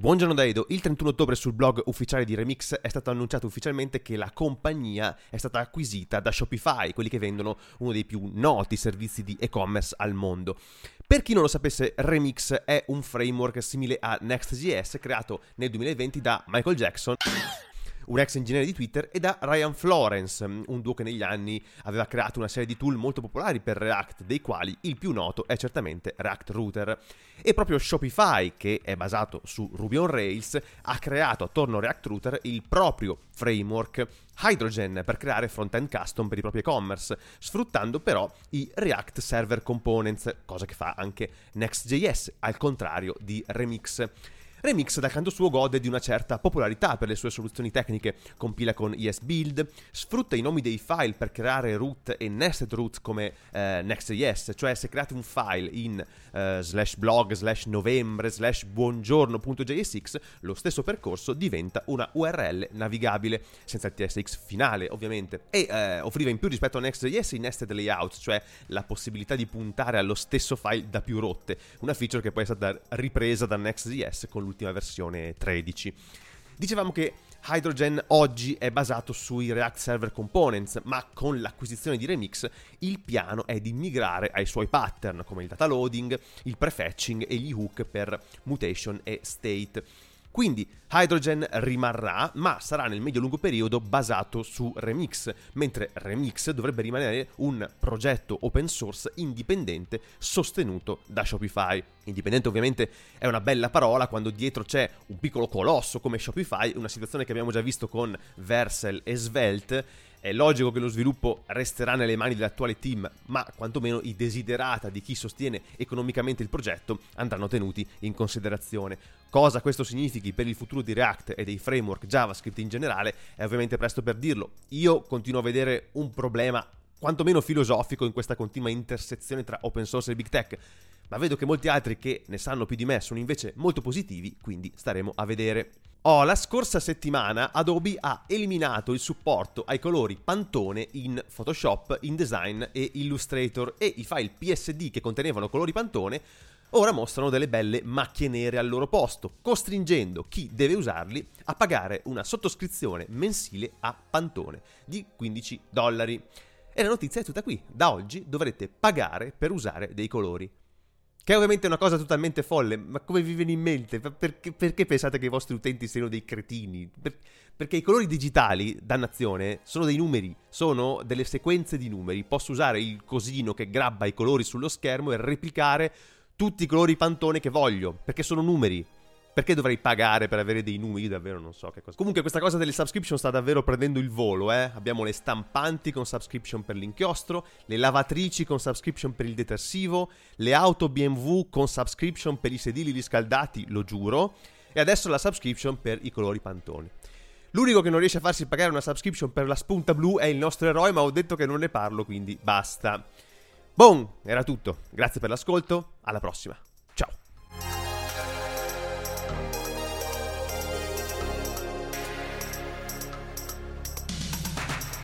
Buongiorno da Edo, il 31 ottobre sul blog ufficiale di Remix è stato annunciato ufficialmente che la compagnia è stata acquisita da Shopify, quelli che vendono uno dei più noti servizi di e-commerce al mondo. Per chi non lo sapesse, Remix è un framework simile a Next.js creato nel 2020 da Michael Jackson un ex ingegnere di Twitter, e da Ryan Florence, un duo che negli anni aveva creato una serie di tool molto popolari per React, dei quali il più noto è certamente React Router. E proprio Shopify, che è basato su Ruby on Rails, ha creato attorno a React Router il proprio framework Hydrogen per creare front-end custom per i propri e-commerce, sfruttando però i React Server Components, cosa che fa anche Next.js, al contrario di Remix. Remix dal canto suo gode di una certa popolarità per le sue soluzioni tecniche, compila con ESBuild, sfrutta i nomi dei file per creare root e nested root come eh, Next.js, cioè se create un file in eh, slash blog slash novembre slash buongiorno.jsx, lo stesso percorso diventa una URL navigabile, senza il TSX finale ovviamente, e eh, offriva in più rispetto a Next.js i nested layouts, cioè la possibilità di puntare allo stesso file da più rotte, una feature che poi è stata ripresa da Next.js con l'ultima versione 13. Dicevamo che Hydrogen oggi è basato sui React Server Components, ma con l'acquisizione di Remix il piano è di migrare ai suoi pattern come il data loading, il prefetching e gli hook per mutation e state. Quindi Hydrogen rimarrà, ma sarà nel medio-lungo periodo basato su Remix, mentre Remix dovrebbe rimanere un progetto open source indipendente sostenuto da Shopify. Indipendente ovviamente è una bella parola quando dietro c'è un piccolo colosso come Shopify, una situazione che abbiamo già visto con Versel e Svelte è logico che lo sviluppo resterà nelle mani dell'attuale team, ma quantomeno i desiderata di chi sostiene economicamente il progetto andranno tenuti in considerazione. Cosa questo significhi per il futuro di React e dei framework JavaScript in generale è ovviamente presto per dirlo. Io continuo a vedere un problema quantomeno filosofico in questa continua intersezione tra open source e big tech, ma vedo che molti altri che ne sanno più di me sono invece molto positivi, quindi staremo a vedere. Oh, la scorsa settimana Adobe ha eliminato il supporto ai colori Pantone in Photoshop, InDesign e Illustrator e i file PSD che contenevano colori Pantone ora mostrano delle belle macchie nere al loro posto, costringendo chi deve usarli a pagare una sottoscrizione mensile a Pantone di 15 dollari. E la notizia è tutta qui, da oggi dovrete pagare per usare dei colori. Che è ovviamente una cosa totalmente folle, ma come vi viene in mente? Perché, perché pensate che i vostri utenti siano dei cretini? Per, perché i colori digitali, dannazione, sono dei numeri, sono delle sequenze di numeri. Posso usare il cosino che grabba i colori sullo schermo e replicare tutti i colori pantone che voglio, perché sono numeri. Perché dovrei pagare per avere dei numeri? Davvero non so che cosa. Comunque questa cosa delle subscription sta davvero prendendo il volo, eh. Abbiamo le stampanti con subscription per l'inchiostro, le lavatrici con subscription per il detersivo, le auto BMW con subscription per i sedili riscaldati, lo giuro, e adesso la subscription per i colori pantone. L'unico che non riesce a farsi pagare una subscription per la spunta blu è il nostro eroe, ma ho detto che non ne parlo, quindi basta. Boom, era tutto. Grazie per l'ascolto, alla prossima.